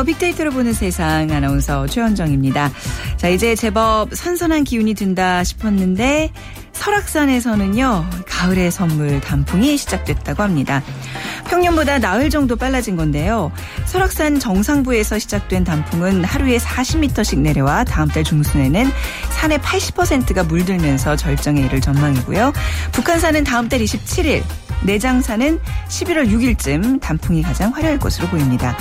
안녕하세요. 빅데이터로 보는 세상 아나운서 최원정입니다. 자, 이제 제법 선선한 기운이 든다 싶었는데 설악산에서는요, 가을의 선물 단풍이 시작됐다고 합니다. 평년보다 나흘 정도 빨라진 건데요. 설악산 정상부에서 시작된 단풍은 하루에 40m씩 내려와 다음 달 중순에는 산의 80%가 물들면서 절정에 이를 전망이고요. 북한산은 다음 달 27일, 내장산은 11월 6일쯤 단풍이 가장 화려할 것으로 보입니다.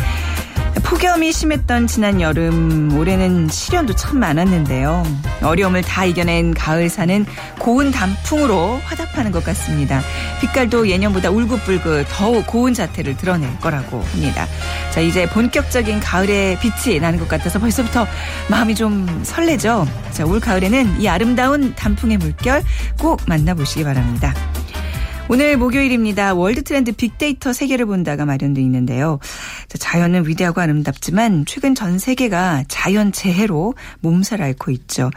폭염이 심했던 지난 여름 올해는 시련도 참 많았는데요. 어려움을 다 이겨낸 가을산은 고운 단풍으로 화답하는 것 같습니다. 빛깔도 예년보다 울긋불긋 더욱 고운 자태를 드러낼 거라고 합니다. 자 이제 본격적인 가을의 빛이 나는 것 같아서 벌써부터 마음이 좀 설레죠. 자 올 가을에는 이 아름다운 단풍의 물결 꼭 만나보시기 바랍니다. 오늘 목요일입니다. 월드 트렌드 빅데이터 세계를 본다가 마련되어 있는데요. 자연은 위대하고 아름답지만 최근 전 세계가 자연 재해로 몸살 앓고 있죠.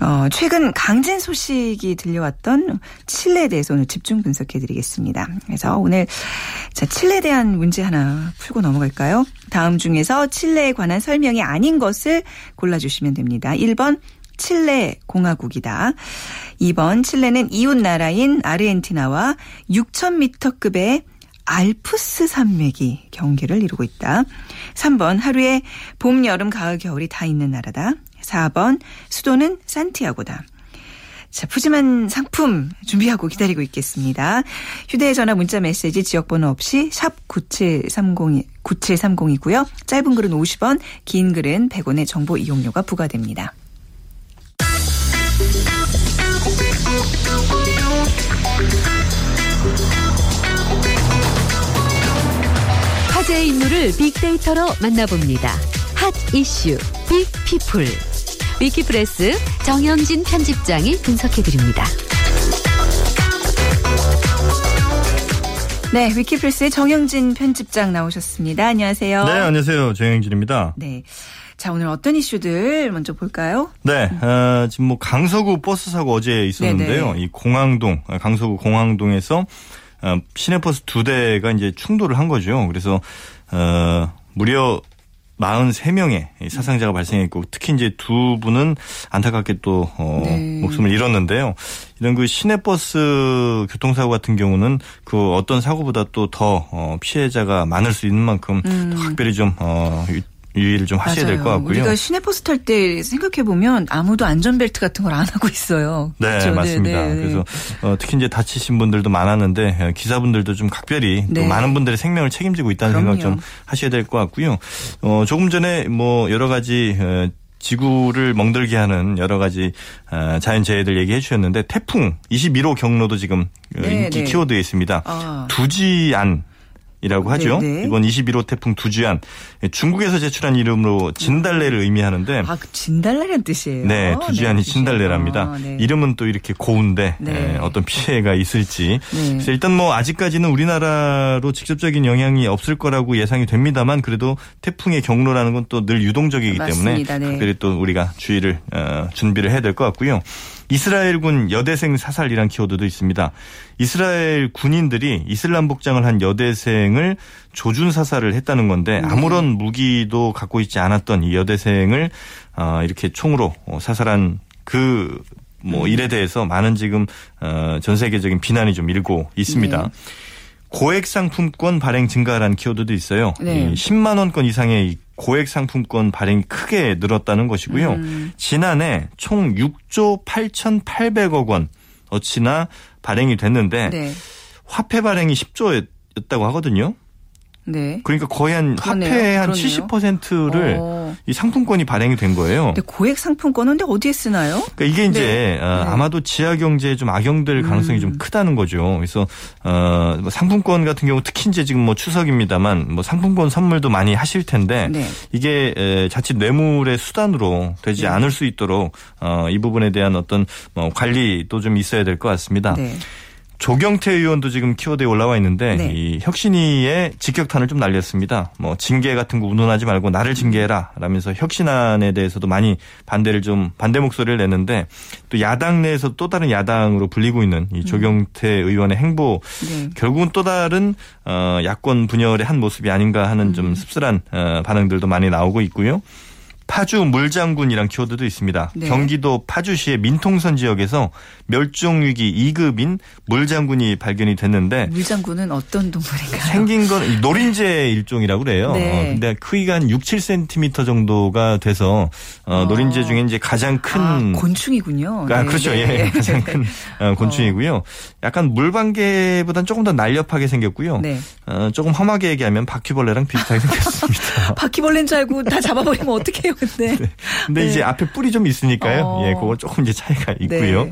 어, 최근 강진 소식이 들려왔던 칠레에 대해서 오늘 집중 분석해 드리겠습니다. 그래서 오늘 자, 칠레에 대한 문제 하나 풀고 넘어갈까요? 다음 중에서 칠레에 관한 설명이 아닌 것을 골라주시면 됩니다. 1번 칠레 공화국이다. 2번 칠레는 이웃 나라인 아르헨티나와 6,000m급의 알프스 산맥이 경계를 이루고 있다. 3번 하루에 봄, 여름, 가을, 겨울이 다 있는 나라다. 4번 수도는 산티아고다. 자, 푸짐한 상품 준비하고 기다리고 있겠습니다. 휴대전화 문자 메시지 지역번호 없이 샵 9730, 9730이고요. 짧은 글은 50원, 긴 글은 100원의 정보 이용료가 부과됩니다. 화제의 인물을 빅데이터로 만나봅니다. 핫 이슈 빅피플 위키프레스 정영진 편집장이 분석해드립니다. 네, 위키프레스의 정영진 편집장 나오셨습니다. 안녕하세요. 네, 안녕하세요. 정영진입니다. 네. 자, 오늘 어떤 이슈들 먼저 볼까요? 네, 어, 지금 뭐 강서구 버스 사고 어제 있었는데요. 네네. 이 공항동, 강서구 공항동에서 어, 시내버스 두 대가 이제 충돌을 한 거죠. 그래서 어, 무려 43명의 사상자가 발생했고 특히 이제 두 분은 안타깝게 또 어, 네. 목숨을 잃었는데요. 이런 그 시내버스 교통사고 같은 경우는 그 어떤 사고보다 또더 어, 피해자가 많을 수 있는 만큼 음. 각별히 좀 어, 유의를 좀 하셔야 될 것 같고요. 우리가 시내버스 탈 때 생각해 보면 아무도 안전벨트 같은 걸 안 하고 있어요. 네, 그렇죠? 맞습니다. 네, 네, 그래서 어, 특히 이제 다치신 분들도 많았는데 어, 기사분들도 좀 각별히 또 네. 많은 분들의 생명을 책임지고 있다는 그럼요. 생각 좀 하셔야 될 것 같고요. 어, 조금 전에 뭐 여러 가지 어, 지구를 멍들게 하는 여러 가지 어, 자연 재해들 얘기해 주셨는데 태풍 21호 경로도 지금 네, 인기 네. 키워드에 있습니다. 아. 두지안 이라고 하죠. 네네. 이번 21호 태풍 두주안 중국에서 제출한 이름으로 진달래를 의미하는데 아, 그 진달래란 뜻이에요. 네, 두주안이 네, 진달래랍니다. 아, 네. 이름은 또 이렇게 고운데 네. 예, 어떤 피해가 있을지. 네. 그래서 일단 뭐 아직까지는 우리나라로 직접적인 영향이 없을 거라고 예상이 됩니다만 그래도 태풍의 경로라는 건 또 늘 유동적이기 맞습니다. 때문에 네. 특별히 또 우리가 주의를 어, 준비를 해야 될 것 같고요. 이스라엘군 여대생 사살이란 키워드도 있습니다. 이스라엘 군인들이 이슬람 복장을 한 여대생을 조준 사살을 했다는 건데 네. 아무런 무기도 갖고 있지 않았던 이 여대생을 어, 이렇게 총으로 사살한 그 뭐 일에 대해서 많은 지금 어, 전 세계적인 비난이 좀 일고 있습니다. 네. 고액 상품권 발행 증가라는 키워드도 있어요. 네. 10만 원권 이상의 고액 상품권 발행이 크게 늘었다는 것이고요. 음. 지난해 총 6조 8,800억 원 어치나 발행이 됐는데 네. 화폐 발행이 10조였다고 하거든요. 네. 그러니까 거의 한 그러네요. 화폐의 한 그러네요. 70%를 어. 이 상품권이 발행이 된 거예요. 근데 고액 상품권은 근데 어디에 쓰나요? 그러니까 이게 이제 네. 어, 네. 아마도 지하 경제에 좀 악용될 가능성이 음. 좀 크다는 거죠. 그래서 어, 뭐 상품권 같은 경우 특히 이제 지금 뭐 추석입니다만 뭐 상품권 선물도 많이 하실 텐데 네. 이게 에, 자칫 뇌물의 수단으로 되지 네. 않을 수 있도록 어, 이 부분에 대한 어떤 뭐 관리도 좀 있어야 될 것 같습니다. 네. 조경태 의원도 지금 키워드에 올라와 있는데 네. 이 혁신위의 직격탄을 좀 날렸습니다. 뭐 징계 같은 거 운운하지 말고 나를 징계해라 라면서 혁신안에 대해서도 많이 반대를 좀 반대 목소리를 냈는데 또 야당 내에서 또 다른 야당으로 불리고 있는 이 조경태 의원의 행보 네. 결국은 또 다른 어 야권 분열의 한 모습이 아닌가 하는 좀 음. 씁쓸한 어 반응들도 많이 나오고 있고요. 파주 물장군이란 키워드도 있습니다. 네. 경기도 파주시의 민통선 지역에서 멸종 위기 2급인 물장군이 발견이 됐는데 물장군은 어떤 동물인가요? 생긴 건 노린재 일종이라고 그래요. 네. 어, 근데 크기가 한 6, 7cm 정도가 돼서 어, 어. 노린재 중에 이제 가장 큰 아, 곤충이군요. 아, 네. 그렇죠. 네. 예. 가장 큰 어, 곤충이고요. 약간 물방개보단 조금 더 날렵하게 생겼고요. 네. 어, 조금 험하게 얘기하면 바퀴벌레랑 비슷하게 생겼습니다. 바퀴벌레인 줄 알고 다 잡아버리면 어떡해요, 근데. 네. 근데 네. 이제 앞에 뿔이 좀 있으니까요. 어. 예, 그거 조금 이제 차이가 있고요.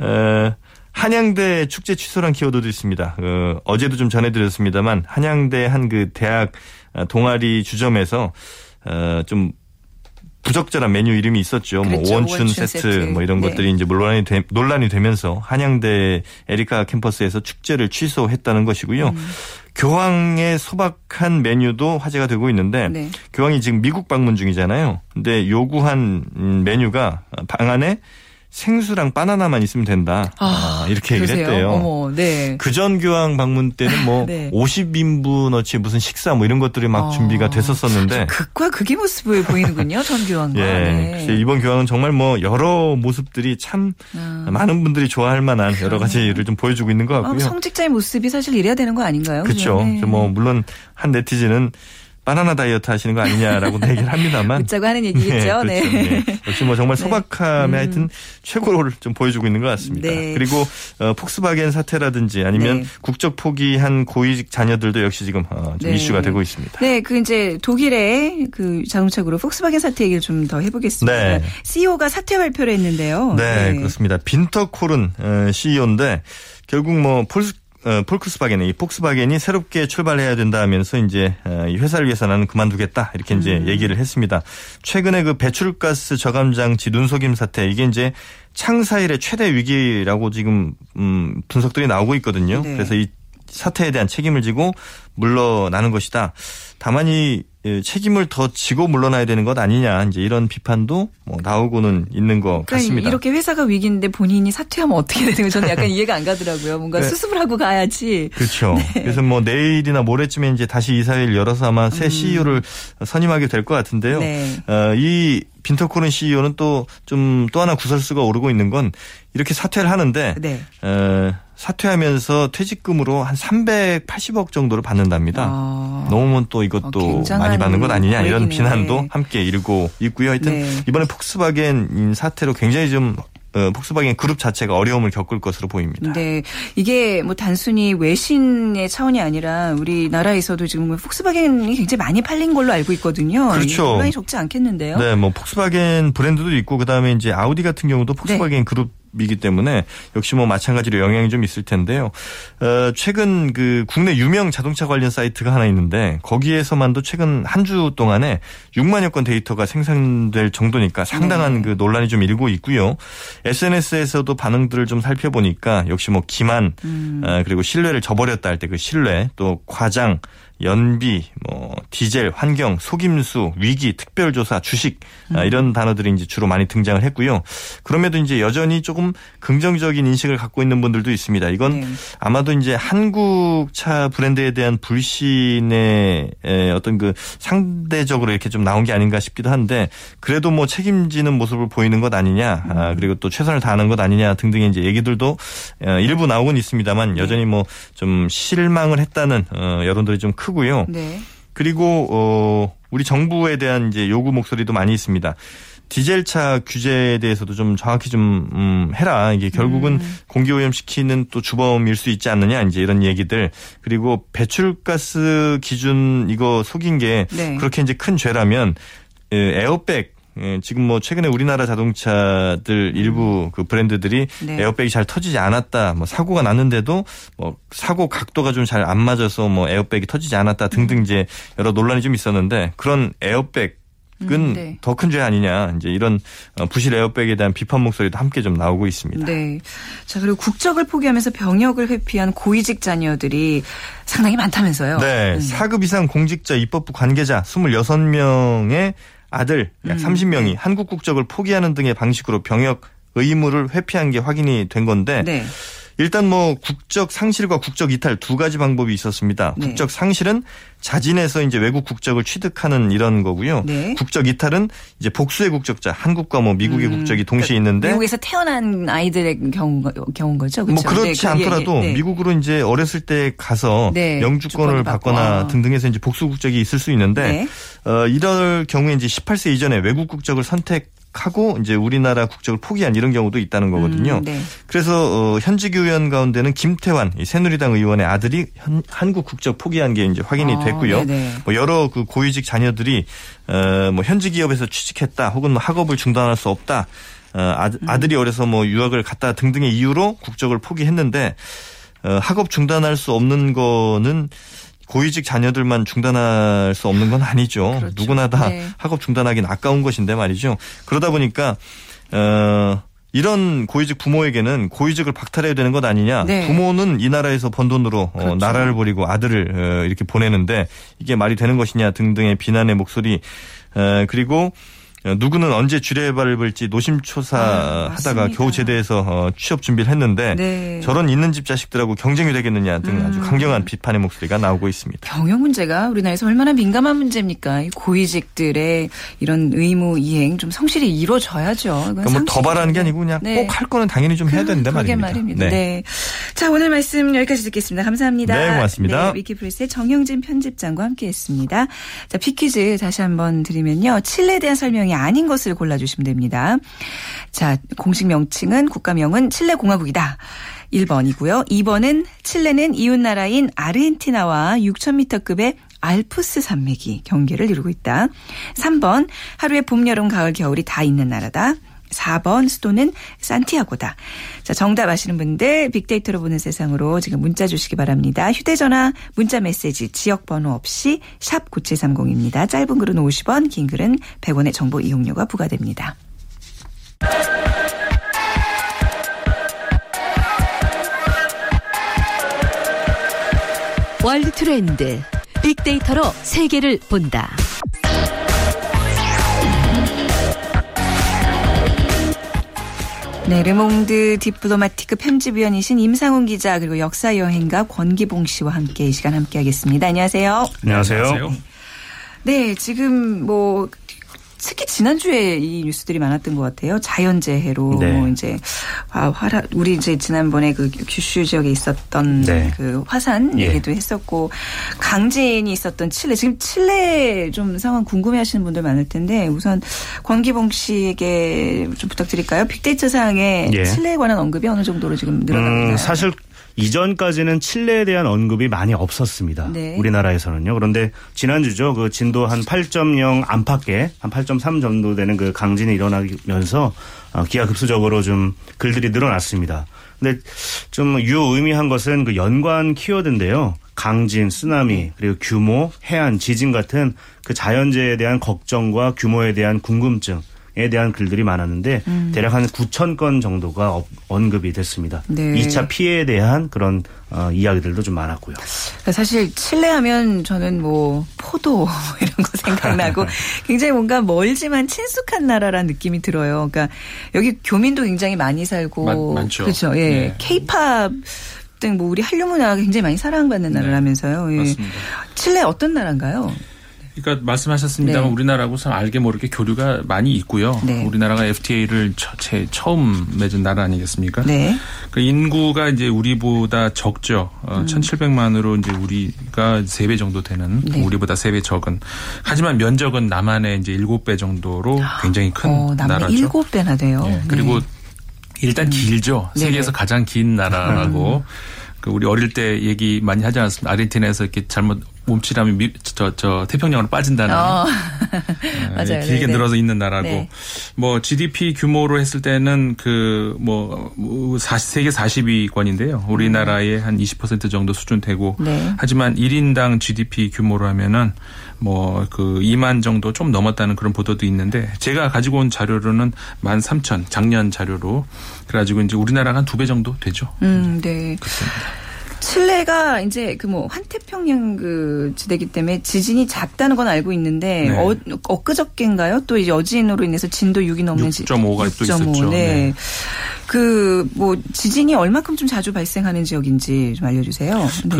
네. 어, 한양대 축제 취소란 키워드도 있습니다. 어, 어제도 좀 전해드렸습니다만 한양대 한 그 대학 동아리 주점에서 어, 좀 부적절한 메뉴 이름이 있었죠. 뭐 그렇죠. 뭐 원춘, 원춘 세트, 세트, 뭐 이런 네. 것들이 이제 논란이, 되, 논란이 되면서 한양대 에리카 캠퍼스에서 축제를 취소했다는 것이고요. 음. 교황의 소박한 메뉴도 화제가 되고 있는데 네. 교황이 지금 미국 방문 중이잖아요. 근데 요구한 음, 메뉴가 방안에 생수랑 바나나만 있으면 된다. 아, 아 이렇게 얘기를 했대요. 어머, 네. 그전 교황 방문 때는 뭐 네. 50인분어치 무슨 식사 뭐 이런 것들이 막 아, 준비가 됐었었는데 극과 극의 모습을 보이는군요. 전 교황과. 예. 네. 이번 교황은 정말 뭐 여러 모습들이 참 아. 많은 분들이 좋아할 만한 여러 가지를 좀 보여주고 있는 것 아, 같고요. 아, 성직자의 모습이 사실 이래야 되는 거 아닌가요? 그렇죠. 네. 뭐 물론 한 네티즌은 바나나 다이어트 하시는 거 아니냐라고 얘기를 합니다만. 웃자고 하는 얘기겠죠. 네. 그렇죠. 네. 네. 역시 뭐 정말 네. 소박함에 네. 하여튼 최고를 좀 보여주고 있는 것 같습니다. 네. 그리고 어, 폭스바겐 사태라든지 아니면 네. 국적 포기한 고위직 자녀들도 역시 지금 어, 좀 이슈가 되고 있습니다. 네, 그 이제 독일의 그 자동차 그룹 폭스바겐 사태 얘기를 좀 더 해보겠습니다. CEO가 사퇴 발표를 했는데요. 네, 그렇습니다. 빈터 콜은 어, CEO인데 결국 뭐 폴스 어, 폴크스바겐이 이 폭스바겐이 새롭게 출발해야 된다 하면서 이제 어, 이 회사를 위해서 나는 그만두겠다 이렇게 이제 음. 얘기를 했습니다. 최근에 그 배출가스 저감 장치 눈속임 사태 이게 이제 창사일의 최대 위기라고 지금 음 분석들이 나오고 있거든요. 네. 그래서 이 사태에 대한 책임을 지고 물러나는 것이다. 다만 이 예, 책임을 더 지고 물러나야 되는 것 아니냐 이제 이런 비판도 뭐 나오고는 있는 것 그러니까 같습니다. 이렇게 회사가 위기인데 본인이 사퇴하면 어떻게 되는 거 저는 약간 이해가 안 가더라고요. 뭔가 네. 수습을 하고 가야지. 그렇죠. 네. 그래서 뭐 내일이나 모레쯤에 이제 다시 이사회를 열어서 아마 새 음. CEO를 선임하게 될 것 같은데요. 네. 어, 이 빈터코른 CEO는 또 좀또 또 하나 구설수가 오르고 있는 건 이렇게 사퇴를 하는데 네. 어, 사퇴하면서 퇴직금으로 한 380억 정도를 받는답니다. 아. 너무 또 이것도 어, 많이 받는 것 아니냐 이런 비난도 함께 일고 있고요. 하여튼 네. 이번에 폭스바겐 사태로 굉장히 좀 어, 폭스바겐 그룹 자체가 어려움을 겪을 것으로 보입니다. 네. 이게 뭐 단순히 외신의 차원이 아니라 우리나라에서도 지금 폭스바겐이 굉장히 많이 팔린 걸로 알고 있거든요. 그렇죠. 논란이 적지 않겠는데요. 네, 뭐 폭스바겐 브랜드도 있고 그다음에 이제 아우디 같은 경우도 폭스바겐 네. 그룹 이기 때문에 역시 뭐 마찬가지로 영향이 좀 있을 텐데요. 어, 최근 그 국내 유명 자동차 관련 사이트가 하나 있는데 거기에서만도 최근 한 주 동안에 6만여 건 데이터가 생산될 정도니까 상당한 네. 그 논란이 좀 일고 있고요. SNS에서도 반응들을 좀 살펴보니까 역시 뭐 기만 음. 어, 그리고 신뢰를 저버렸다 할 때 그 신뢰 또 과장 연비, 뭐 디젤, 환경, 속임수, 위기, 특별조사, 주식 아, 음. 이런 단어들이 이제 주로 많이 등장을 했고요. 그럼에도 이제 여전히 조금 긍정적인 인식을 갖고 있는 분들도 있습니다. 이건 네. 아마도 이제 한국 차 브랜드에 대한 불신의 어떤 그 상대적으로 이렇게 좀 나온 게 아닌가 싶기도 한데 그래도 뭐 책임지는 모습을 보이는 것 아니냐, 아, 음. 그리고 또 최선을 다하는 것 아니냐 등등의 이제 얘기들도 어, 일부 나오곤 있습니다만 네. 여전히 뭐 좀 실망을 했다는 어, 여론들이 좀 크고. 크고요. 네. 그리고 어 우리 정부에 대한 이제 요구 목소리도 많이 있습니다. 디젤차 규제에 대해서도 좀 정확히 좀 음, 해라. 이게 결국은 음. 공기 오염 시키는 또 주범일 수 있지 않느냐 이제 이런 얘기들 그리고 배출가스 기준 이거 속인 게 네. 그렇게 이제 큰 죄라면 에어백 예, 지금 뭐 최근에 우리나라 자동차들 일부 그 브랜드들이 네. 에어백이 잘 터지지 않았다, 뭐 사고가 났는데도 뭐 사고 각도가 좀 잘 안 맞아서 뭐 에어백이 터지지 않았다 등등 이제 여러 논란이 좀 있었는데 그런 에어백 음, 네. 더큰 죄 아니냐 이제 이런 어, 부실 에어백에 대한 비판 목소리도 함께 좀 나오고 있습니다. 네. 자 그리고 국적을 포기하면서 병역을 회피한 고위직 자녀들이 상당히 많다면서요. 네. 음. 4급 이상 공직자 입법부 관계자 26명의 아들 약 음. 30명이 한국 국적을 포기하는 등의 방식으로 병역 의무를 회피한 게 확인이 된 건데 네. 일단 뭐 국적 상실과 국적 이탈 두 가지 방법이 있었습니다. 네. 국적 상실은 자진해서 이제 외국 국적을 취득하는 이런 거고요. 네. 국적 이탈은 이제 복수의 국적자 한국과 뭐 미국의 음, 국적이 동시에 그러니까 있는데 미국에서 태어난 아이들의 경우 경우인 거죠. 그렇죠? 뭐 그렇지 네, 그, 않더라도 예, 예. 미국으로 이제 어렸을 때 가서 네. 영주권을 받거나 등등해서 이제 복수 국적이 있을 수 있는데 네. 어 이럴 경우에 이제 18세 이전에 외국 국적을 선택 하고 이제 우리나라 국적을 포기한 이런 경우도 있다는 거거든요. 음, 네. 그래서 어, 현직 의원 가운데는 김태환 새누리당 의원의 아들이 현, 한국 국적 포기한 게 이제 확인이 아, 됐고요. 뭐 여러 그 고위직 자녀들이 어, 뭐 현지 기업에서 취직했다 혹은 뭐 학업을 중단할 수 없다. 어, 아, 음. 아들이 어려서 뭐 유학을 갔다 등등의 이유로 국적을 포기했는데 어, 학업 중단할 수 없는 거는 고위직 자녀들만 중단할 수 없는 건 아니죠. 그렇죠. 누구나 다 네. 학업 중단하기는 아까운 것인데 말이죠. 그러다 보니까 어 이런 고위직 부모에게는 고위직을 박탈해야 되는 것 아니냐. 네. 부모는 이 나라에서 번 돈으로 어, 그렇죠. 어, 나라를 버리고 아들을 어, 이렇게 보내는데 이게 말이 되는 것이냐 등등의 비난의 목소리 어, 그리고 어, 누구는 언제 주례 밟을지 노심초사하다가 아, 겨우 제대해서 어, 취업 준비를 했는데 네. 저런 있는 집 자식들하고 경쟁이 되겠느냐 등 음. 아주 강경한 비판의 목소리가 나오고 있습니다. 경영 문제가 우리나라에서 얼마나 민감한 문제입니까? 고위직들의 이런 의무 이행 좀 성실히 이루어져야죠. 그러니까 뭐더 바라는 게 아니고 그냥 네. 꼭할 거는 당연히 좀 해야 되는데 말입니다. 말입니다. 네. 네. 자 오늘 말씀 여기까지 듣겠습니다. 감사합니다. 네 고맙습니다. 네, 위키프레스의 정영진 편집장과 함께했습니다. 자 피퀴즈 다시 한번 드리면요. 칠레에 대한 설명이 대상이 아닌 것을 골라주시면 됩니다. 자, 공식 명칭은 국가명은 칠레 공화국이다. 1번이고요. 2번은 칠레는 이웃나라인 아르헨티나와 6,000m급의 알프스 산맥이 경계를 이루고 있다. 3번 하루에 봄, 여름, 가을, 겨울이 다 있는 나라다. 4번 수도는 산티아고다. 자, 정답 아시는 분들 빅데이터로 보는 세상으로 지금 문자 주시기 바랍니다. 휴대전화 문자 메시지 지역 번호 없이 샵 9730입니다. 짧은 글은 50원, 긴 글은 100원의 정보 이용료가 부과됩니다. 월드 트렌드 빅데이터로 세계를 본다. 네, 르몽드 디플로마티크 편집위원이신 임상훈 기자 그리고 역사 여행가 권기봉 씨와 함께 이 시간 함께하겠습니다. 안녕하세요. 안녕하세요. 네, 지금 뭐 특히 지난주에 이 뉴스들이 많았던 것 같아요. 자연재해로 네. 뭐 이제 화라 우리 이제 지난번에 그 규슈 지역에 있었던 네. 그 화산 예. 얘기도 했었고 강진이 있었던 칠레 지금 칠레 좀 상황 궁금해하시는 분들 많을 텐데 우선 권기봉 씨에게 좀 부탁드릴까요? 빅데이터 상에 예. 칠레에 관한 언급이 어느 정도로 지금 있나요? 음, 사실 이전까지는 칠레에 대한 언급이 많이 없었습니다. 네. 우리나라에서는요. 그런데 지난주죠. 그 진도 한 8.0 안팎의 한8.3 정도 되는 그 강진이 일어나면서 어, 기하급수적으로 좀 글들이 늘어났습니다. 근데 좀 유의미한 것은 그 연관 키워드인데요. 강진, 쓰나미, 그리고 규모, 해안, 지진 같은 그 자연재해에 대한 걱정과 규모에 대한 궁금증 에 대한 글들이 많았는데 음. 대략 한 9천 건 정도가 언급이 됐습니다. 네. 2차 피해에 대한 그런 어, 이야기들도 좀 많았고요. 사실 칠레 하면 저는 뭐 포도 이런 거 생각나고 굉장히 뭔가 멀지만 친숙한 나라라는 느낌이 들어요. 그러니까 여기 교민도 굉장히 많이 살고 많 죠. 그렇죠. 예. 케이팝 네. 등뭐 우리 한류 문화가 굉장히 많이 사랑받는 네. 나라라면서요. 예. 맞습니다. 칠레 어떤 나라인가요? 그러니까 말씀하셨습니다만 네. 우리나라하고 참 알게 모르게 교류가 많이 있고요. 네. 우리나라가 FTA를 제 처음 맺은 나라 아니겠습니까? 네. 그 인구가 이제 우리보다 적죠. 어, 음. 1,700만으로 이제 우리가 3배 정도 되는 네. 우리보다 3배 적은 하지만 면적은 남한의 이제 7배 정도로 굉장히 큰 어, 나라죠. 7배나 돼요. 네. 그리고 네. 일단 음. 길죠. 세계에서 가장 긴 나라라고 음. 그 우리 어릴 때 얘기 많이 하지 않았습니까? 아르헨티나에서 이렇게 잘못 몸치라면 미, 저, 저 태평양으로 빠진다는 어. 네, 맞아요. 길게 네네. 네. 늘어서 있는 나라고 네. 뭐 GDP 규모로 했을 때는 그뭐 세계 40위권인데요. 우리나라의 한 20% 정도 수준 되고 네. 하지만 1인당 GDP 규모로 하면은 뭐 그 2만 정도 좀 넘었다는 그런 보도도 있는데 제가 가지고 온 자료로는 13,000 작년 자료로 그래가지고 이제 우리나라가 한 두 배 정도 되죠. 음, 네. 그렇습니다. 칠레가 이제 그 뭐 환태평양 그 지대기 때문에 지진이 작다는 건 알고 있는데 네. 어, 엊그저께인가요? 또 이제 어진으로 인해서 진도 6이 넘는 6.5가 또 있었죠. 네. 네. 그뭐 지진이 얼마큼 좀 자주 발생하는 지역인지 좀 알려주세요. 네.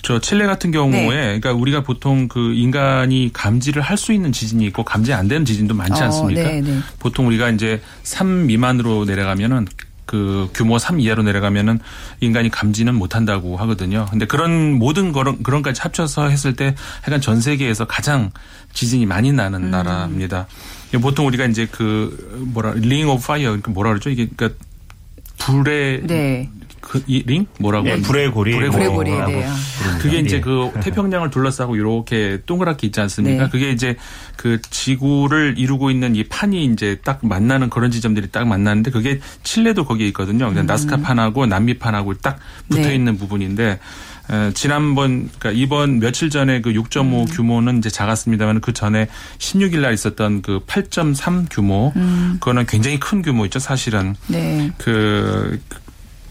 그저 칠레 같은 경우에 네. 그러니까 우리가 보통 그 인간이 감지를 할 수 있는 지진이 있고 감지 안 되는 지진도 많지 어, 않습니까? 네, 네. 보통 우리가 이제 3 미만으로 내려가면은 그 규모 3 이하로 내려가면은 인간이 감지는 못한다고 하거든요. 근데 그런 모든 그런 그런까지 합쳐서 했을 때 하여간 전 세계에서 가장 지진이 많이 나는 음. 나라입니다. 보통 우리가 이제 그 뭐라 Ring of Fire 뭐라 그러죠 이게 그러니까 불의 네. 그링 뭐라고 네, 불의 고리 불의 고리 뭐 네. 그게 이제 네. 그 태평양을 둘러싸고 이렇게 동그랗게 있지 않습니까? 네. 그게 이제 그 지구를 이루고 있는 이 판이 이제 딱 만나는 그런 지점들이 딱 만나는데 그게 칠레도 거기에 있거든요. 그러니까 음. 나스카 판하고 남미 판하고 딱 붙어 네. 있는 부분인데 에, 지난번 그러니까 이번 며칠 전에 그 6.5 음. 규모는 이제 작았습니다만 그 전에 16일 날 있었던 그 8.3 규모 음. 그거는 굉장히 큰 규모있죠 사실은. 네. 그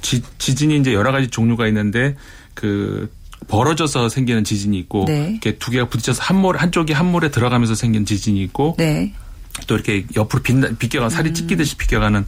지, 지진이 이제 여러 가지 종류가 있는데 그 벌어져서 생기는 지진이 있고 네. 이렇게 두 개가 부딪혀서 한 몰, 한쪽이 한 몰에 들어가면서 생긴 지진이 있고 네. 또 이렇게 옆으로 빗, 비껴가 살이 음. 찢기듯이 비껴가는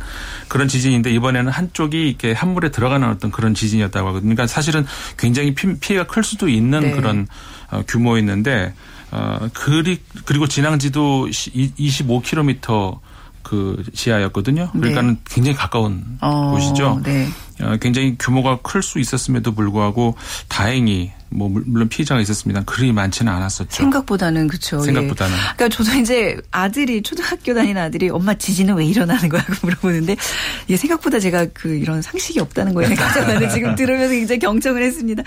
그런 지진인데 이번에는 한쪽이 이렇게 한 물에 들어가는 어떤 그런 지진이었다고 하거든요. 그러니까 사실은 굉장히 피, 해가 클 수도 있는 네. 그런 어, 규모였는데 어, 그리, 그리고 진앙지도 25km 그 지하였거든요. 그러니까는 네. 굉장히 가까운 어, 곳이죠. 네. 어, 굉장히 규모가 클 수 있었음에도 불구하고 다행히 뭐 물론 피해자가 있었습니다. 그리 많지는 않았었죠. 생각보다는 그렇죠. 생각보다는. 예. 그러니까 저도 이제 아들이 초등학교 다니는 아들이 엄마 지진은 왜 일어나는 거야? 고 물어보는데 이게 생각보다 제가 그 이런 상식이 없다는 거에 가장 많은 지금 들으면서 굉장히 경청을 했습니다.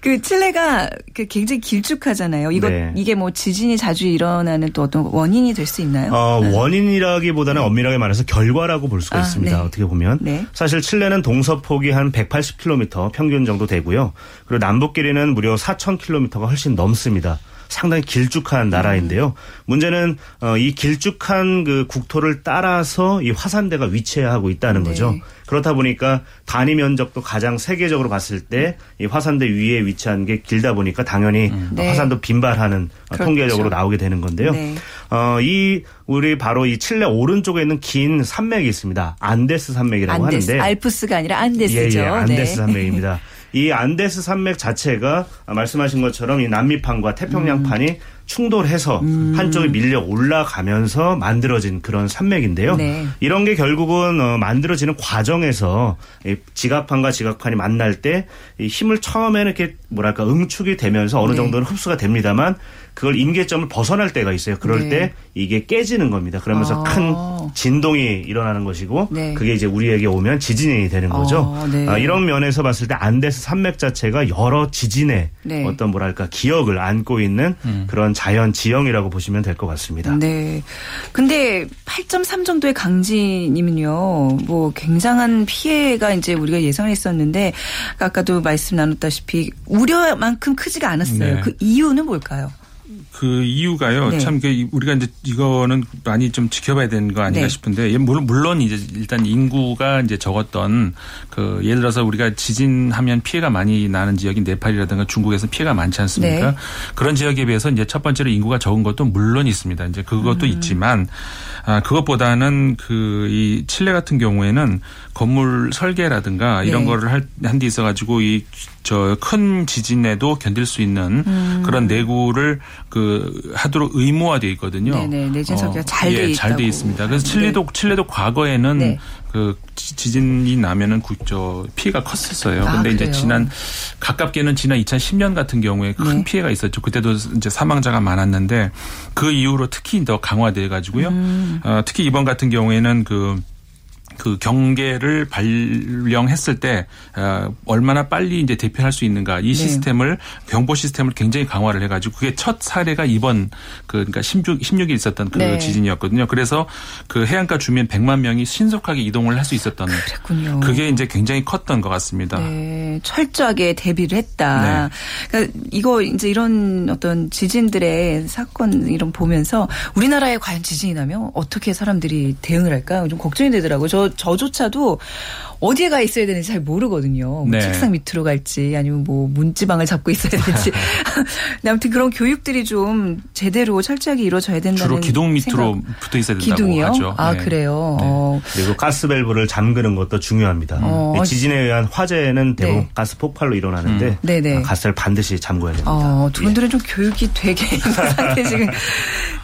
그 칠레가 그 굉장히 길쭉하잖아요. 이거 네. 이게 뭐 지진이 자주 일어나는 또 어떤 원인이 될 수 있나요? 어, 네. 원인이라기보다는 엄밀하게 말해서 결과라고 볼 수가 아, 있습니다. 네. 어떻게 보면 네. 사실 칠레는 동서 폭이 한 180km 평균 정도 되고요. 그리고 남북 길이는 무려 4,000km가 훨씬 넘습니다. 상당히 길쭉한 나라인데요. 문제는 어, 이 길쭉한 그 국토를 따라서 이 화산대가 위치하고 있다는 네. 거죠. 그렇다 보니까 단위 면적도 가장 세계적으로 봤을 때 이 화산대 위에 위치한 게 길다 보니까 당연히 음. 네. 화산도 빈발하는 그렇죠. 통계적으로 나오게 되는 건데요. 네. 어, 이 우리 바로 이 칠레 오른쪽에 있는 긴 산맥이 있습니다. 안데스 산맥이라고 안데스, 하는데 알프스가 아니라 안데스죠. 예, 예, 안데스 네. 산맥입니다. 이 안데스 산맥 자체가 말씀하신 것처럼 이 남미판과 태평양판이 음. 충돌해서 음. 한쪽이 밀려 올라가면서 만들어진 그런 산맥인데요. 네. 이런 게 결국은 어, 만들어지는 과정에서 지각판과 지각판이 만날 때 힘을 처음에는 이렇게 뭐랄까 응축이 되면서 어느 네. 정도는 흡수가 됩니다만 그걸 임계점을 벗어날 때가 있어요. 그럴 네. 때 이게 깨지는 겁니다. 그러면서 아. 큰 진동이 일어나는 것이고 네. 그게 이제 우리에게 오면 지진이 되는 거죠. 아, 네. 아, 이런 면에서 봤을 때 안데스 산맥 자체가 여러 지진의 네. 어떤 뭐랄까 기억을 안고 있는 음. 그런 자연 지형이라고 보시면 될 것 같습니다. 네. 근데 8.3 정도의 강진이면요. 뭐 굉장한 피해가 이제 우리가 예상을 했었는데 아까도 말씀 나눴다시피 우려만큼 크지가 않았어요. 네. 그 이유는 뭘까요? 그 이유가요. 네. 참 우리가 이제 이거는 많이 좀 지켜봐야 되는 거 아닌가 네. 싶은데 물론 이제 일단 인구가 이제 적었던 그 예를 들어서 우리가 지진하면 피해가 많이 나는 지역인 네팔이라든가 중국에서 피해가 많지 않습니까? 네. 그런 지역에 비해서 이제 첫 번째로 인구가 적은 것도 물론 있습니다. 이제 그것도 음. 있지만 아 그것보다는 그 이 칠레 같은 경우에는 건물 설계라든가 이런 네. 거를 한데 있어 가지고 이 저 큰 지진에도 견딜 수 있는 음. 그런 내구를 그 하도록 의무화돼 있거든요. 네네 내진 설계가 어, 잘돼 예, 잘돼 있습니다. 그래서 칠레도 네. 칠레도 과거에는 네. 그 지진이 나면은 저 피해가 컸었어요. 아, 근데 아, 이제 지난 가깝게는 지난 2010년 같은 경우에 큰 네. 피해가 있었죠. 그때도 이제 사망자가 많았는데 그 이후로 특히 더 강화돼 가지고요. 음. 어, 특히 이번 같은 경우에는 그 그 경계를 발령했을 때 어, 얼마나 빨리 이제 대피할 수 있는가 이 네. 시스템을 경보 시스템을 굉장히 강화를 해가지고 그게 첫 사례가 이번 그 그러니까 16 16일 있었던 그 네. 지진이었거든요. 그래서 그 해안가 주민 100만 명이 신속하게 이동을 할 수 있었던 그랬군요. 그게 이제 굉장히 컸던 것 같습니다. 네, 철저하게 대비를 했다. 네. 그러니까 이거 이제 이런 어떤 지진들의 사건 이런 보면서 우리나라에 과연 지진이 나면 어떻게 사람들이 대응을 할까 좀 걱정이 되더라고요. 저 저조차도 어디에 가 있어야 되는지 잘 모르거든요. 뭐 네. 책상 밑으로 갈지 아니면 뭐 문지방을 잡고 있어야 될지. 아무튼 그런 교육들이 좀 제대로 철저하게 이루어져야 된다는 주로 기둥 밑으로 생각. 붙어 있어야 된다고 기둥이요? 하죠. 아 네. 그래요. 네. 어. 그리고 가스 밸브를 잠그는 것도 중요합니다. 어. 지진에 의한 화재는 대부분 네. 가스 폭발로 일어나는데 음. 가스를 반드시 잠궈야 됩니다. 어, 두 분들은 예. 좀 교육이 되게 상태 지금.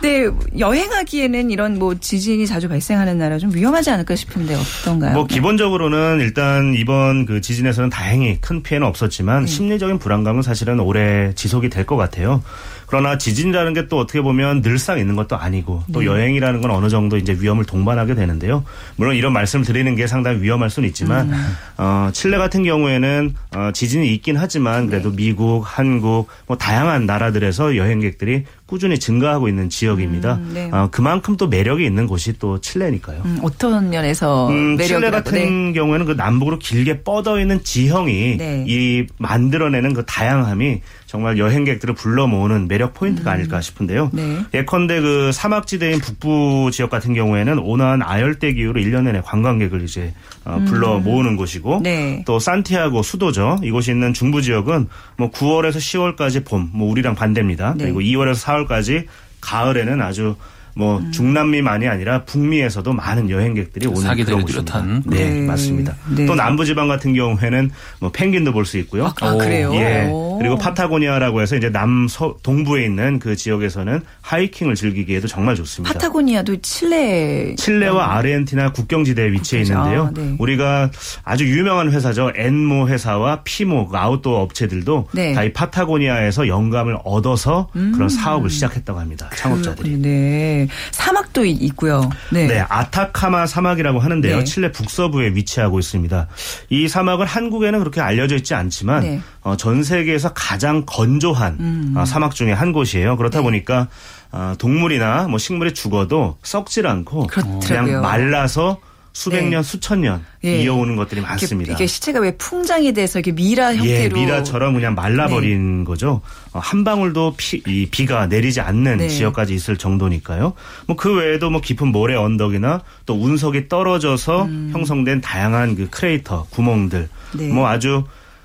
네 여행하기에는 이런 뭐 지진이 자주 발생하는 나라 좀 위험하지 않을까 싶은데 어떤가요? 뭐 기본적으로는 저는 일단 이번 그 지진에서는 다행히 큰 피해는 없었지만 네. 심리적인 불안감은 사실은 오래 지속이 될 것 같아요. 그러나 지진이라는 게 또 어떻게 보면 늘상 있는 것도 아니고 또 네. 여행이라는 건 어느 정도 이제 위험을 동반하게 되는데요. 물론 이런 말씀을 드리는 게 상당히 위험할 수는 있지만 음. 어, 칠레 같은 경우에는 어, 지진이 있긴 하지만 그래도 네. 미국, 한국 뭐 다양한 나라들에서 여행객들이 꾸준히 증가하고 있는 지역입니다. 음, 네. 어, 그만큼 또 매력이 있는 곳이 또 칠레니까요. 음, 어떤 면에서 음, 칠레 같은 네. 경우에는 그 남북으로 길게 뻗어 있는 지형이 네. 이 만들어내는 그 다양함이 정말 여행객들을 불러 모으는 매력 포인트가 음. 아닐까 싶은데요. 네. 예컨대 그 사막지대인 북부 지역 같은 경우에는 온화한 아열대 기후로 1년 내내 관광객을 이제 어, 불러 음. 모으는 곳이고 네. 또 산티아고 수도죠. 이곳이 있는 중부 지역은 뭐 9월에서 10월까지 봄, 뭐 우리랑 반대입니다. 네. 그리고 2월에서 4월까지 가을에는 아주 뭐 음. 중남미만이 아니라 북미에서도 많은 여행객들이 오는 그런 곳입니다. 네, 네, 맞습니다. 네. 또 남부지방 같은 경우에는 뭐 펭귄도 볼 수 있고요. 아, 아 그래요? 예. 그리고 파타고니아라고 해서 이제 남서 동부에 있는 그 지역에서는 하이킹을 즐기기에도 정말 좋습니다. 파타고니아도 칠레 칠레와 아르헨티나 국경지대에 위치해 있는데요. 아, 네. 우리가 아주 유명한 회사죠. N모 회사와 P모 그 아웃도어 업체들도 네. 다 이 파타고니아에서 영감을 얻어서 음. 그런 사업을 시작했다고 합니다. 창업자들이. 네. 사막도 있고요. 네. 네. 아타카마 사막이라고 하는데요. 네. 칠레 북서부에 위치하고 있습니다. 이 사막은 한국에는 그렇게 알려져 있지 않지만 네. 어, 전 세계에서 가장 건조한 음. 어, 사막 중에 한 곳이에요. 그렇다 네. 보니까 어, 동물이나 뭐 식물이 죽어도 썩질 않고 그렇더라고요. 그냥 말라서 수백 네. 년, 수천 년 예. 이어오는 것들이 많습니다. 이게, 시체가 왜 풍장이 돼서 이게 미라 예, 형태로 예, 미라처럼 그냥 말라버린 네. 거죠. 어, 한 방울도 피, 이 비가 내리지 않는 네. 지역까지 있을 정도니까요. 뭐 그 외에도 뭐 깊은 모래 언덕이나 또 운석이 떨어져서 음. 형성된 다양한 그 크레이터, 구멍들, 네. 뭐 아주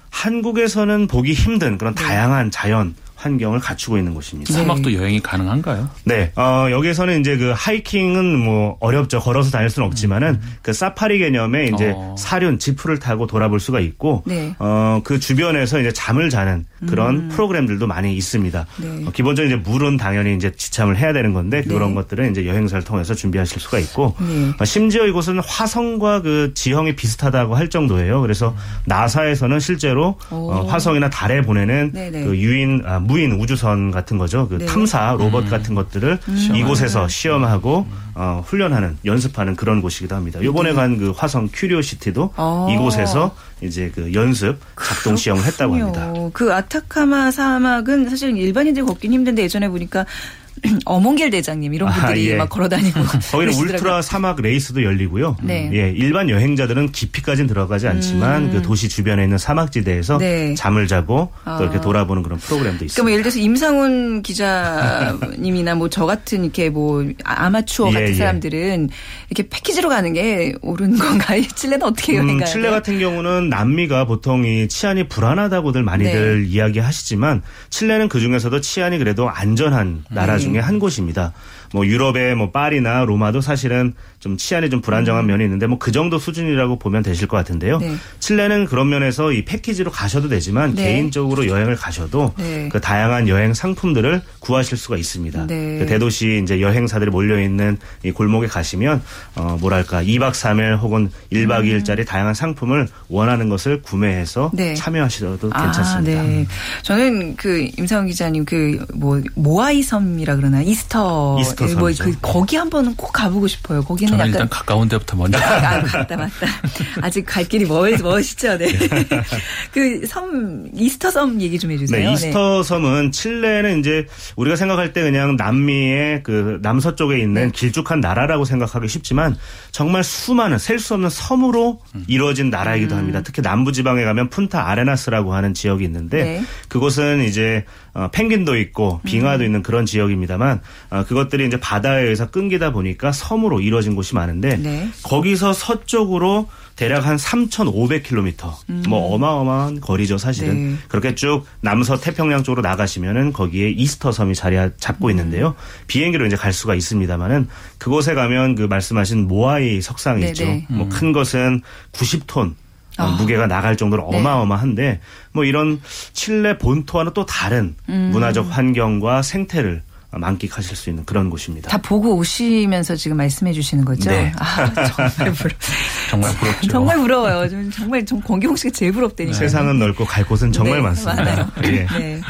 한국에서는 보기 힘든 그런 네. 다양한 자연 환경을 갖추고 있는 곳입니다. 사막도 네. 여행이 가능한가요? 네. 어, 여기에서는 이제 그 하이킹은 뭐 어렵죠. 걸어서 다닐 수는 없지만은 음. 그 사파리 개념의 이제 어. 사륜 지프를 타고 돌아볼 수가 있고 네. 어, 그 주변에서 이제 잠을 자는 그런 음. 프로그램들도 많이 있습니다. 네. 어, 기본적으로 이제 물은 당연히 이제 지참을 해야 되는 건데 네. 그런 것들은 이제 여행사를 통해서 준비하실 수가 있고 네. 어, 심지어 이곳은 화성과 그 지형이 비슷하다고 할 정도예요. 그래서 나사에서는 실제로 어, 화성이나 달에 보내는 그 유인 아, 무인 우주선 같은 거죠. 그 네. 탐사 로봇 음. 같은 것들을 음. 이곳에서 시험하고 어, 훈련하는 연습하는 그런 곳이기도 합니다. 요번에 네. 간그 화성 큐리오시티도 아. 이곳에서 이제 그 연습 작동 시험을 했다고 합니다. 그 아타카마 사막은 사실 일반인들이 걷긴 힘든데 예전에 보니까 어몽길 대장님 이런 분들이 아, 예. 막 걸어다니고 거기는 울트라 사막 레이스도 열리고요. 네. 예, 일반 여행자들은 깊이까지는 들어가지 않지만 음. 그 도시 주변에 있는 사막지대에서 네. 잠을 자고 아. 또 이렇게 아. 돌아보는 그런 프로그램도 있습니다. 그러니까 뭐 예를 들어서 임상훈 기자님이나 뭐 저 같은 이렇게 뭐 아마추어 예, 같은 예. 사람들은 이렇게 패키지로 가는 게 옳은 건가요? 칠레는 어떻게 음, 가요? 칠레 같은 경우는 남미가 보통 이 치안이 불안하다고들 많이들 네. 이야기하시지만 칠레는 그 중에서도 치안이 그래도 안전한 나라 중. 중에 한 곳입니다. 뭐 유럽의 뭐 파리나 로마도 사실은 좀 치안이 좀 불안정한 음. 면이 있는데 뭐 그 정도 수준이라고 보면 되실 것 같은데요. 네. 칠레는 그런 면에서 이 패키지로 가셔도 되지만 네. 개인적으로 여행을 가셔도 네. 그 다양한 여행 상품들을 구하실 수가 있습니다. 네. 그 대도시 이제 여행사들이 몰려 있는 이 골목에 가시면 어 뭐랄까 2박 3일 혹은 1박 음. 2일짜리 다양한 상품을 원하는 것을 구매해서 네. 참여하셔도 아, 괜찮습니다. 네. 저는 그 임상훈 기자님 그 뭐 모아이 섬이라 그러나 이스터, 이스터 뭐 그, 거기 한번 꼭 가보고 싶어요. 거기는 저는 약간 일단 가까운 데부터 먼저. 아, 맞다 맞다. 아직 갈 길이 멀 멋있죠. 네. 그 섬 이스터 섬 얘기 좀 해주세요. 네, 이스터 네. 섬은 칠레는 이제 우리가 생각할 때 그냥 남미의 그 남서쪽에 있는 네. 길쭉한 나라라고 생각하기 쉽지만 정말 수많은 셀 수 없는 섬으로 음. 이루어진 나라이기도 음. 합니다. 특히 남부 지방에 가면 푼타 아레나스라고 하는 지역이 있는데 네. 그곳은 이제 어, 펭귄도 있고 빙하도 음. 있는 그런 지역입니다만 어, 그것들이 이제 바다에 의해서 끊기다 보니까 섬으로 이루어진 곳이 많은데 네. 거기서 서쪽으로 대략 한 3,500km. 음. 뭐 어마어마한 거리죠, 사실은. 네. 그렇게 쭉 남서 태평양 쪽으로 나가시면은 거기에 이스터 섬이 자리 잡고 음. 있는데요. 비행기로 이제 갈 수가 있습니다만은 그곳에 가면 그 말씀하신 모아이 석상이 네네. 있죠. 음. 뭐큰 것은 90톤 아. 무게가 나갈 정도로 네. 어마어마한데 뭐 이런 칠레 본토와는 또 다른 음. 문화적 환경과 생태를 만끽하실 수 있는 그런 곳입니다. 다 보고 오시면서 지금 말씀해 주시는 거죠? 네. 아, 정말 부러 정말 부럽죠. 정말 부러워요. 정말 좀 권기홍 씨가 제일 부럽다니까. 세상은 넓고 갈 곳은 정말 네, 많습니다. 많아요. 예. 네.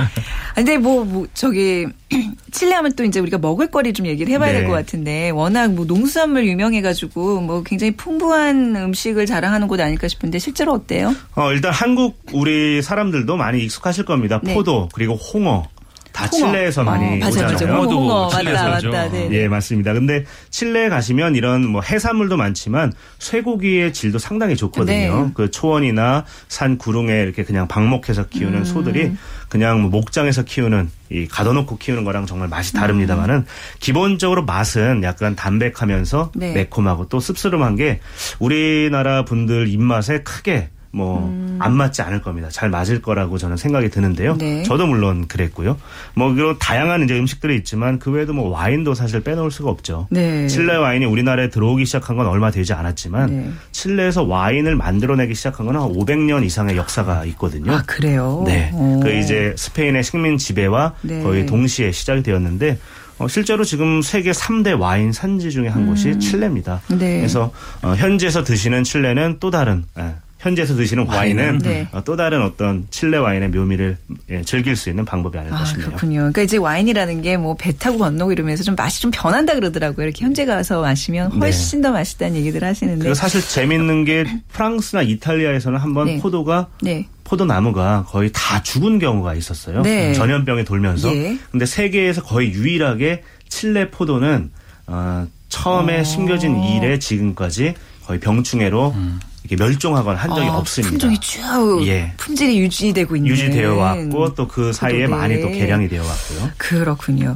근데 뭐, 뭐 저기 칠레 하면 또 이제 우리가 먹을거리 좀 얘기를 해봐야 네. 될것 같은데 워낙 뭐 농수산물 유명해가지고 뭐 굉장히 풍부한 음식을 자랑하는 곳 아닐까 싶은데 실제로 어때요? 어, 일단 한국 우리 사람들도 많이 익숙하실 겁니다. 네. 포도 그리고 홍어 다 홍어. 칠레에서 많이 어, 맞아, 오잖아요. 맞아. 홍어, 맞다, 맞다. 네, 예, 맞습니다. 근데 칠레에 가시면 이런 뭐 해산물도 많지만 쇠고기의 질도 상당히 좋거든요. 네. 그 초원이나 산 구릉에 이렇게 그냥 방목해서 키우는 음. 소들이 그냥 뭐 목장에서 키우는 이 가둬놓고 키우는 거랑 정말 맛이 다릅니다만은 음. 기본적으로 맛은 약간 담백하면서 네. 매콤하고 또 씁쓸한 게 우리나라 분들 입맛에 크게 뭐안 음. 맞지 않을 겁니다. 잘 맞을 거라고 저는 생각이 드는데요. 네. 저도 물론 그랬고요. 뭐 그런 다양한 이제 음식들이 있지만 그 외에도 뭐 와인도 사실 빼놓을 수가 없죠. 네. 칠레 와인이 우리나라에 들어오기 시작한 건 얼마 되지 않았지만 네. 칠레에서 와인을 만들어내기 시작한 건 한 500년 이상의 역사가 있거든요. 아 그래요? 네. 오. 그 이제 스페인의 식민 지배와 네. 거의 동시에 시작이 되었는데 어, 실제로 지금 세계 3대 와인 산지 중에 한 음. 곳이 칠레입니다. 네. 그래서 어, 현지에서 드시는 칠레는 또 다른 예, 현지에서 드시는 와인은 네. 어, 또 다른 어떤 칠레 와인의 묘미를 예, 즐길 수 있는 방법이 아닐까 아, 싶네요. 그렇군요. 그러니까 이제 와인이라는 게 뭐 배 타고 건너고 이러면서 좀 맛이 좀 변한다 그러더라고요. 이렇게 현재 가서 마시면 네. 훨씬 네. 더 맛있다는 얘기들 하시는데. 사실 재밌는 게 프랑스나 이탈리아에서는 한번 네. 포도가 네. 포도 나무가 거의 다 죽은 경우가 있었어요. 네. 전염병이 돌면서. 예. 근데 세계에서 거의 유일하게 칠레 포도는 어, 처음에 어. 심겨진 이래 지금까지 거의 병충해로 음. 이렇게 멸종하거나 한 적이 아, 없습니다. 품종이 쭉 예. 품질이 유지되고 있는 유지되어 왔고 또 그 사이에 많이 또 개량이 되어 왔고요. 그렇군요.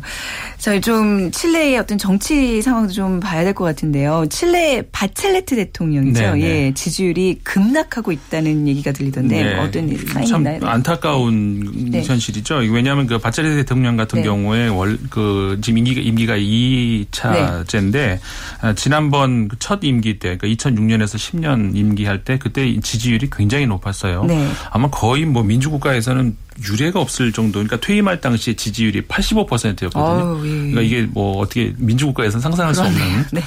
자, 좀 칠레의 어떤 정치 상황도 좀 봐야 될 것 같은데요. 칠레 바첼레트 대통령이죠. 네, 네. 예, 지지율이 급락하고 있다는 얘기가 들리던데 네. 어떤 상황이 있나요? 안타까운 네. 현실이죠. 왜냐하면 그 바첼레트 대통령 같은 네. 경우에 월 그 지금 임기가, 임기가 2차제인데 아, 지난번 그첫 임기 때 그러니까 2006년에서 10년 임기 임기할 때 그때 지지율이 굉장히 높았어요. 네. 아마 거의 뭐 민주국가에서는 유례가 없을 정도. 그러니까 퇴임할 당시에 지지율이 85%였거든요. 어우, 예. 그러니까 이게 뭐 어떻게 민주국가에서는 상상할 그러네. 수 없는 네.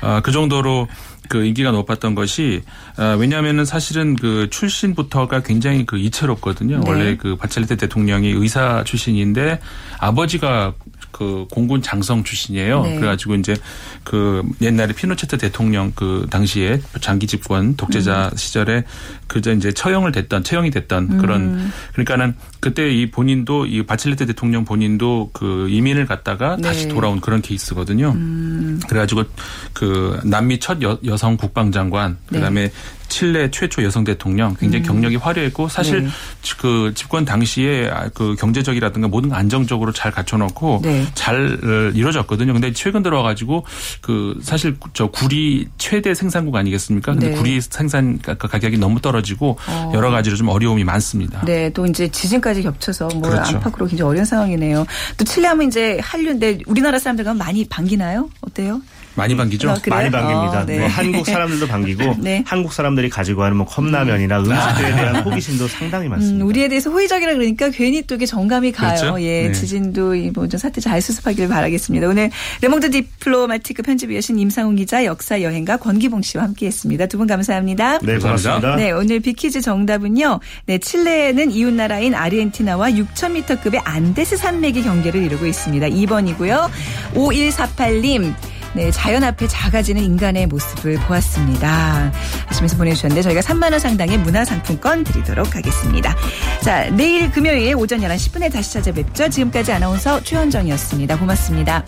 아, 그 정도로 그 인기가 높았던 것이 아, 왜냐하면은 사실은 그 출신부터가 굉장히 그 이채롭거든요. 네. 원래 그 바첼레트 대통령이 의사 출신인데 아버지가 그 공군 장성 출신이에요. 네. 그래가지고 이제 그 옛날에 피노체트 대통령 그 당시에 장기 집권 독재자 음. 시절에 그저 이제 처형을 됐던 처형이 됐던 음. 그런 그러니까는 그때 이 본인도 이 바칠레트 대통령 본인도 그 이민을 갔다가 네. 다시 돌아온 그런 케이스거든요. 음. 그래가지고 그 남미 첫 여, 여성 국방장관 그다음에 네. 칠레 최초 여성 대통령 굉장히 음. 경력이 화려했고 사실 네. 그 집권 당시에 그 경제적이라든가 모든 안정적으로 잘 갖춰놓고 네. 잘 이루어졌거든요. 근데 최근 들어가지고 그 사실 저 구리 최대 생산국 아니겠습니까? 근데 네. 구리 생산 가격이 너무 떨어지고 어. 여러 가지로 좀 어려움이 많습니다. 네, 또 이제 지진까지 겹쳐서 뭐 그렇죠. 안팎으로 굉장히 어려운 상황이네요. 또 칠레 하면 이제 한류인데 우리나라 사람들과 많이 반기나요? 어때요? 많이 반기죠? 어, 많이 반깁니다. 어, 네. 뭐 한국 사람들도 반기고 네. 한국 사람들이 가지고 가는 뭐 컵라면이나 음. 식들에 대한 호기심도 상당히 많습니다. 음, 우리에 대해서 호의적이라 그러니까 괜히 또 이게 정감이 가요. 그렇죠? 예, 네. 지진도 뭐좀 사태 잘 수습하기를 바라겠습니다. 오늘 르몽드 디플로마티크 편집위원이신 임상훈 기자, 역사 여행가 권기봉 씨와 함께했습니다. 두 분 감사합니다. 네, 고맙습니다. 네, 오늘 빅퀴즈 정답은요. 네, 칠레는 이웃 나라인 아르헨티나와 6,000m급의 안데스 산맥이 경계를 이루고 있습니다. 2번이고요. 5148님. 네, 자연 앞에 작아지는 인간의 모습을 보았습니다. 하시면서 보내주셨는데 저희가 3만 원 상당의 문화상품권 드리도록 하겠습니다. 자, 내일 금요일 오전 11시 10분에 다시 찾아뵙죠. 지금까지 아나운서 최현정이었습니다. 고맙습니다.